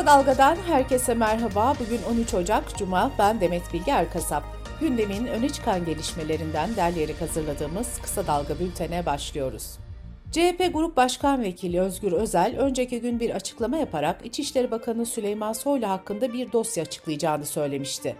Kısa Dalga'dan herkese merhaba. Bugün 13 Ocak Cuma. Ben Demet Bilge Erkasap. Gündemin öne çıkan gelişmelerinden derleyerek hazırladığımız Kısa Dalga bültene başlıyoruz. CHP Grup Başkan Vekili Özgür Özel, önceki gün bir açıklama yaparak İçişleri Bakanı Süleyman Soylu hakkında bir dosya açıklayacağını söylemişti.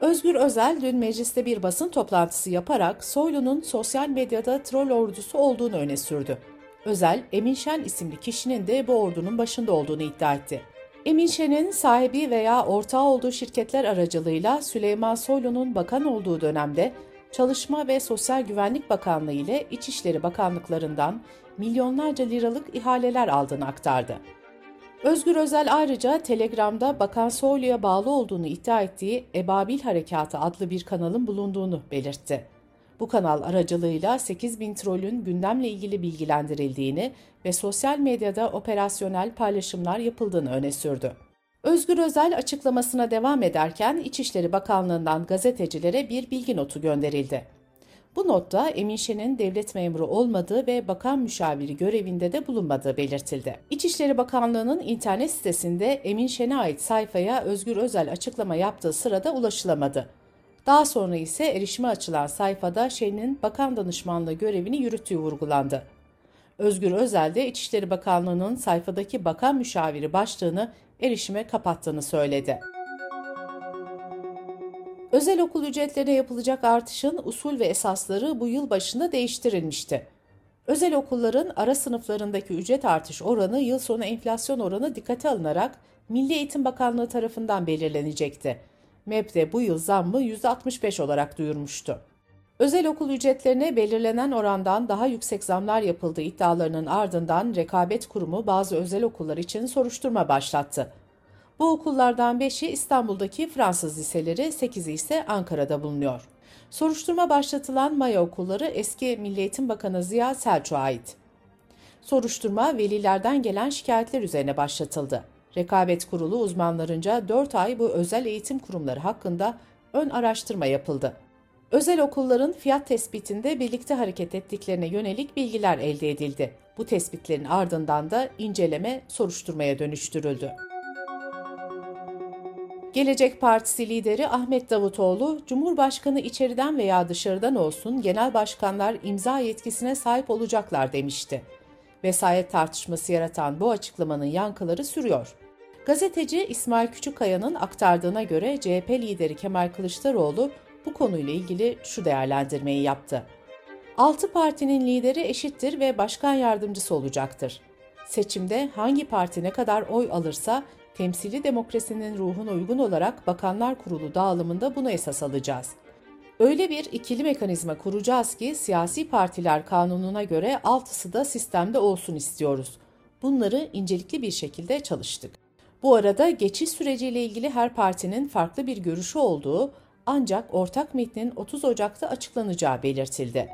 Özgür Özel dün mecliste bir basın toplantısı yaparak Soylu'nun sosyal medyada troll ordusu olduğunu öne sürdü. Özel, Emin Şen isimli kişinin de bu ordunun başında olduğunu iddia etti. Emin Şen'in sahibi veya ortağı olduğu şirketler aracılığıyla Süleyman Soylu'nun bakan olduğu dönemde Çalışma ve Sosyal Güvenlik Bakanlığı ile İçişleri Bakanlıklarından milyonlarca liralık ihaleler aldığını aktardı. Özgür Özel ayrıca Telegram'da Bakan Soylu'ya bağlı olduğunu iddia ettiği Ebabil Harekatı adlı bir kanalın bulunduğunu belirtti. Bu kanal aracılığıyla 8 bin trolün gündemle ilgili bilgilendirildiğini ve sosyal medyada operasyonel paylaşımlar yapıldığını öne sürdü. Özgür Özel açıklamasına devam ederken İçişleri Bakanlığı'ndan gazetecilere bir bilgi notu gönderildi. Bu notta Emin Şen'in devlet memuru olmadığı ve bakan müşaviri görevinde de bulunmadığı belirtildi. İçişleri Bakanlığı'nın internet sitesinde Emin Şen'e ait sayfaya Özgür Özel açıklama yaptığı sırada ulaşılamadı. Daha sonra ise erişime açılan sayfada Şen'in bakan danışmanlığı görevini yürüttüğü vurgulandı. Özgür Özel de İçişleri Bakanlığı'nın sayfadaki bakan müşaviri başlığını erişime kapattığını söyledi. Özel okul ücretlerine yapılacak artışın usul ve esasları bu yıl başında değiştirilmişti. Özel okulların ara sınıflarındaki ücret artış oranı yıl sonu enflasyon oranı dikkate alınarak Milli Eğitim Bakanlığı tarafından belirlenecekti. MEP de bu yıl zammı %65 olarak duyurmuştu. Özel okul ücretlerine belirlenen orandan daha yüksek zamlar yapıldığı iddialarının ardından Rekabet Kurumu bazı özel okullar için soruşturma başlattı. Bu okullardan 5'i İstanbul'daki Fransız liseleri, 8'i ise Ankara'da bulunuyor. Soruşturma başlatılan Maya okulları eski Milli Eğitim Bakanı Ziya Selçuk'a ait. Soruşturma velilerden gelen şikayetler üzerine başlatıldı. Rekabet Kurulu uzmanlarınca 4 ay bu özel eğitim kurumları hakkında ön araştırma yapıldı. Özel okulların fiyat tespitinde birlikte hareket ettiklerine yönelik bilgiler elde edildi. Bu tespitlerin ardından da inceleme soruşturmaya dönüştürüldü. Gelecek Partisi lideri Ahmet Davutoğlu, Cumhurbaşkanı içeriden veya dışarıdan olsun genel başkanlar imza yetkisine sahip olacaklar demişti. Vesayet tartışması yaratan bu açıklamanın yankıları sürüyor. Gazeteci İsmail Küçükkaya'nın aktardığına göre CHP lideri Kemal Kılıçdaroğlu bu konuyla ilgili şu değerlendirmeyi yaptı. Altı partinin lideri eşittir ve başkan yardımcısı olacaktır. Seçimde hangi parti ne kadar oy alırsa temsili demokrasinin ruhuna uygun olarak Bakanlar Kurulu dağılımında bunu esas alacağız. Öyle bir ikili mekanizma kuracağız ki siyasi partiler kanununa göre altısı da sistemde olsun istiyoruz. Bunları incelikli bir şekilde çalıştık. Bu arada geçiş süreciyle ilgili her partinin farklı bir görüşü olduğu ancak ortak metnin 30 Ocak'ta açıklanacağı belirtildi.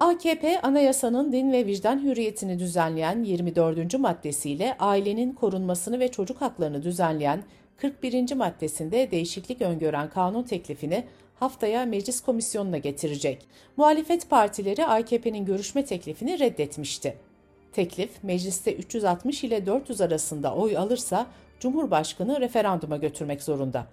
AKP anayasanın din ve vicdan hürriyetini düzenleyen 24. maddesiyle ailenin korunmasını ve çocuk haklarını düzenleyen 41. maddesinde değişiklik öngören kanun teklifini haftaya meclis komisyonuna getirecek. Muhalefet partileri AKP'nin görüşme teklifini reddetmişti. Teklif mecliste 360 ile 400 arasında oy alırsa Cumhurbaşkanı referanduma götürmek zorunda.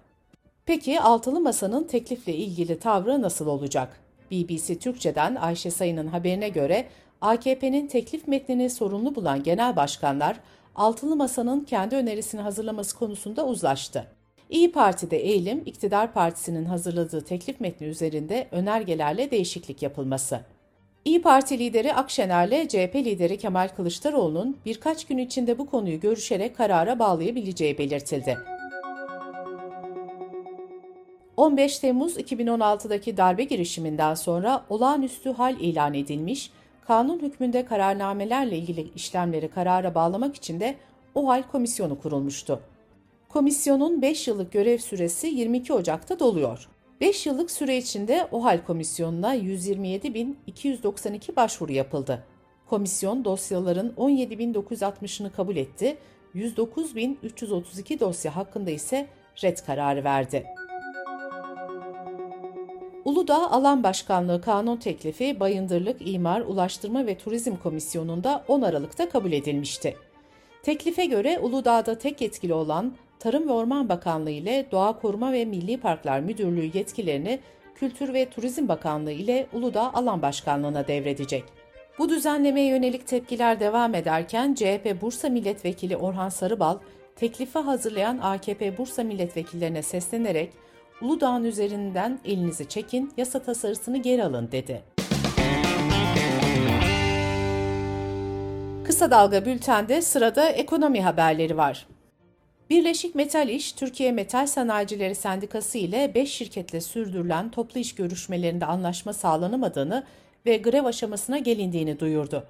Peki altılı masanın teklifle ilgili tavrı nasıl olacak? BBC Türkçe'den Ayşe Sayın'ın haberine göre AKP'nin teklif metnini sorunlu bulan genel başkanlar altılı masanın kendi önerisini hazırlaması konusunda uzlaştı. İyi Parti'de eğilim, iktidar partisinin hazırladığı teklif metni üzerinde önergelerle değişiklik yapılması. İyi Parti lideri Akşener'le CHP lideri Kemal Kılıçdaroğlu'nun birkaç gün içinde bu konuyu görüşerek karara bağlayabileceği belirtildi. 15 Temmuz 2016'daki darbe girişiminden sonra olağanüstü hal ilan edilmiş, kanun hükmünde kararnamelerle ilgili işlemleri karara bağlamak için de o hal komisyonu kurulmuştu. Komisyonun 5 yıllık görev süresi 22 Ocak'ta doluyor. 5 yıllık süre içinde OHAL komisyonuna 127.292 başvuru yapıldı. Komisyon dosyaların 17.960'ını kabul etti, 109.332 dosya hakkında ise red kararı verdi. Uludağ Alan Başkanlığı kanun teklifi Bayındırlık, İmar, Ulaştırma ve Turizm Komisyonu'nda 10 Aralık'ta kabul edilmişti. Teklife göre Uludağ'da tek yetkili olan Tarım ve Orman Bakanlığı ile Doğa Koruma ve Milli Parklar Müdürlüğü yetkilerini Kültür ve Turizm Bakanlığı ile Uludağ Alan Başkanlığı'na devredecek. Bu düzenlemeye yönelik tepkiler devam ederken CHP Bursa Milletvekili Orhan Sarıbal, teklifi hazırlayan AKP Bursa milletvekillerine seslenerek Uludağ'ın üzerinden elinizi çekin, yasa tasarısını geri alın dedi. Kısa Dalga Bülten'de sırada ekonomi haberleri var. Birleşik Metal İş, Türkiye Metal Sanayicileri Sendikası ile 5 şirketle sürdürülen toplu iş görüşmelerinde anlaşma sağlanamadığını ve grev aşamasına gelindiğini duyurdu.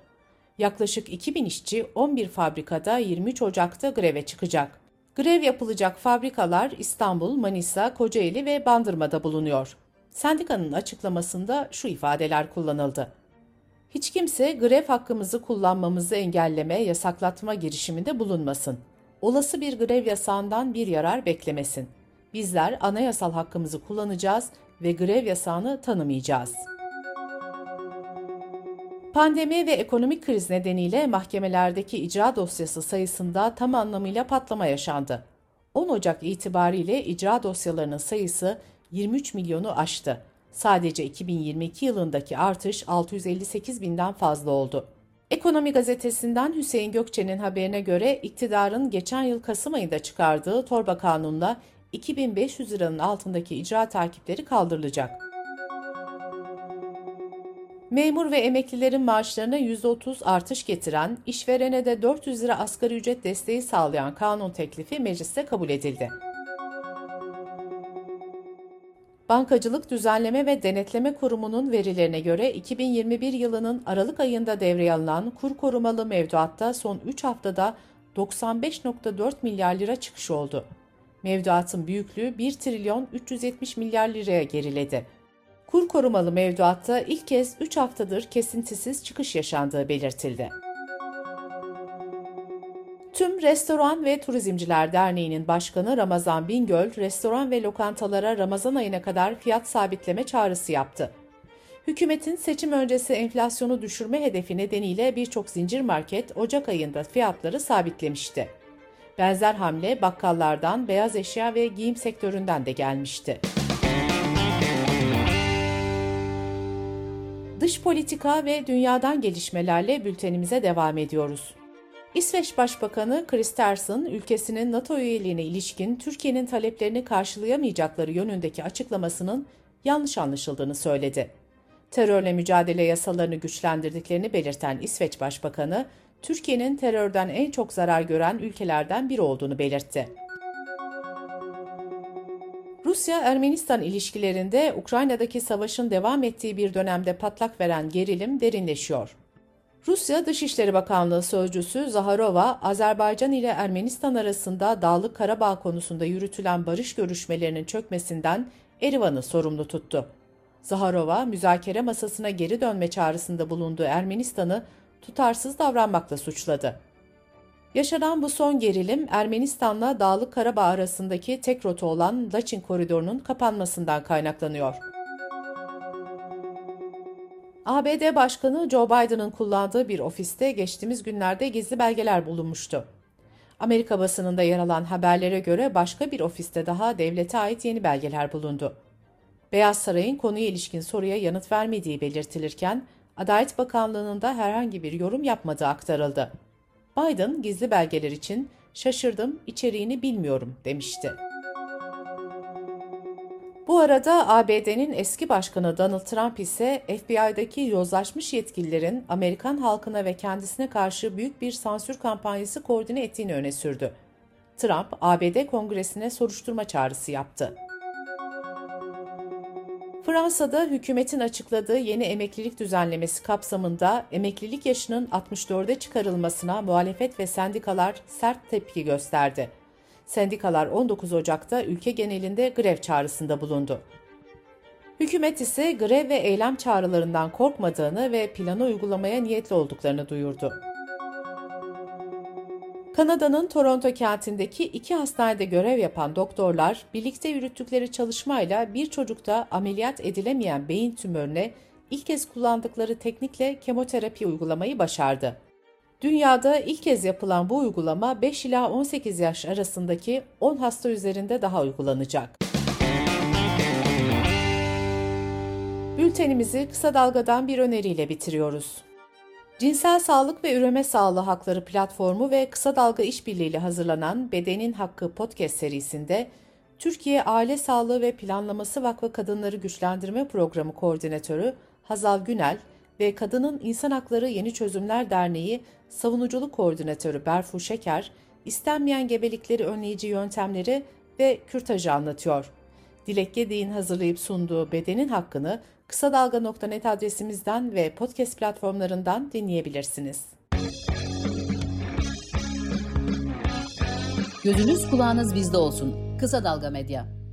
Yaklaşık 2000 işçi 11 fabrikada 23 Ocak'ta greve çıkacak. Grev yapılacak fabrikalar İstanbul, Manisa, Kocaeli ve Bandırma'da bulunuyor. Sendikanın açıklamasında şu ifadeler kullanıldı. Hiç kimse grev hakkımızı kullanmamızı engelleme, yasaklatma girişiminde bulunmasın. Olası bir grev yasağından bir yarar beklemesin. Bizler anayasal hakkımızı kullanacağız ve grev yasağını tanımayacağız.'' Pandemi ve ekonomik kriz nedeniyle mahkemelerdeki icra dosyası sayısında tam anlamıyla patlama yaşandı. 10 Ocak itibariyle icra dosyalarının sayısı 23 milyonu aştı. Sadece 2022 yılındaki artış 658 binden fazla oldu. Ekonomi gazetesinden Hüseyin Gökçe'nin haberine göre iktidarın geçen yıl Kasım ayında çıkardığı torba kanunla 2500 liranın altındaki icra takipleri kaldırılacak. Memur ve emeklilerin maaşlarına %30 artış getiren, işverene de 400 lira asgari ücret desteği sağlayan kanun teklifi mecliste kabul edildi. Bankacılık Düzenleme ve Denetleme Kurumu'nun verilerine göre 2021 yılının Aralık ayında devreye alınan kur korumalı mevduatta son 3 haftada 95.4 milyar lira çıkış oldu. Mevduatın büyüklüğü 1 trilyon 370 milyar liraya geriledi kur korumalı mevduatta ilk kez 3 haftadır kesintisiz çıkış yaşandığı belirtildi. Tüm Restoran ve Turizmciler Derneği'nin başkanı Ramazan Bingöl, restoran ve lokantalara Ramazan ayına kadar fiyat sabitleme çağrısı yaptı. Hükümetin seçim öncesi enflasyonu düşürme hedefi nedeniyle birçok zincir market Ocak ayında fiyatları sabitlemişti. Benzer hamle bakkallardan, beyaz eşya ve giyim sektöründen de gelmişti. Dış politika ve dünyadan gelişmelerle bültenimize devam ediyoruz. İsveç Başbakanı Kristersson, ülkesinin NATO üyeliğine ilişkin Türkiye'nin taleplerini karşılayamayacakları yönündeki açıklamasının yanlış anlaşıldığını söyledi. Terörle mücadele yasalarını güçlendirdiklerini belirten İsveç Başbakanı, Türkiye'nin terörden en çok zarar gören ülkelerden biri olduğunu belirtti. Rusya-Ermenistan ilişkilerinde Ukrayna'daki savaşın devam ettiği bir dönemde patlak veren gerilim derinleşiyor. Rusya Dışişleri Bakanlığı Sözcüsü Zaharova, Azerbaycan ile Ermenistan arasında Dağlık Karabağ konusunda yürütülen barış görüşmelerinin çökmesinden Erivan'ı sorumlu tuttu. Zaharova, müzakere masasına geri dönme çağrısında bulunduğu Ermenistan'ı tutarsız davranmakla suçladı. Yaşanan bu son gerilim Ermenistan'la Dağlık Karabağ arasındaki tek rota olan Laçin koridorunun kapanmasından kaynaklanıyor. ABD Başkanı Joe Biden'ın kullandığı bir ofiste geçtiğimiz günlerde gizli belgeler bulunmuştu. Amerika basınında yer alan haberlere göre başka bir ofiste daha devlete ait yeni belgeler bulundu. Beyaz Saray'ın konuya ilişkin soruya yanıt vermediği belirtilirken, Adalet Bakanlığı'nın da herhangi bir yorum yapmadığı aktarıldı. Biden gizli belgeler için şaşırdım, içeriğini bilmiyorum demişti. Bu arada ABD'nin eski başkanı Donald Trump ise FBI'daki yozlaşmış yetkililerin Amerikan halkına ve kendisine karşı büyük bir sansür kampanyası koordine ettiğini öne sürdü. Trump, ABD Kongresi'ne soruşturma çağrısı yaptı. Fransa'da hükümetin açıkladığı yeni emeklilik düzenlemesi kapsamında emeklilik yaşının 64'e çıkarılmasına muhalefet ve sendikalar sert tepki gösterdi. Sendikalar 19 Ocak'ta ülke genelinde grev çağrısında bulundu. Hükümet ise grev ve eylem çağrılarından korkmadığını ve planı uygulamaya niyetli olduklarını duyurdu. Kanada'nın Toronto kentindeki iki hastanede görev yapan doktorlar birlikte yürüttükleri çalışmayla bir çocukta ameliyat edilemeyen beyin tümörüne ilk kez kullandıkları teknikle kemoterapi uygulamayı başardı. Dünyada ilk kez yapılan bu uygulama 5 ila 18 yaş arasındaki 10 hasta üzerinde daha uygulanacak. Bültenimizi kısa dalgadan bir öneriyle bitiriyoruz. Cinsel Sağlık ve Üreme Sağlığı Hakları platformu ve Kısa Dalga İşbirliği hazırlanan Bedenin Hakkı podcast serisinde Türkiye Aile Sağlığı ve Planlaması Vakfı Kadınları Güçlendirme Programı Koordinatörü Hazal Günel ve Kadının İnsan Hakları Yeni Çözümler Derneği Savunuculuk Koordinatörü Berfu Şeker, istenmeyen gebelikleri önleyici yöntemleri ve kürtajı anlatıyor. Dilek Gedik'in hazırlayıp sunduğu Bedenin Hakkını kısa dalga.net adresimizden ve podcast platformlarından dinleyebilirsiniz. Gözünüz kulağınız bizde olsun. Kısa Dalga Medya.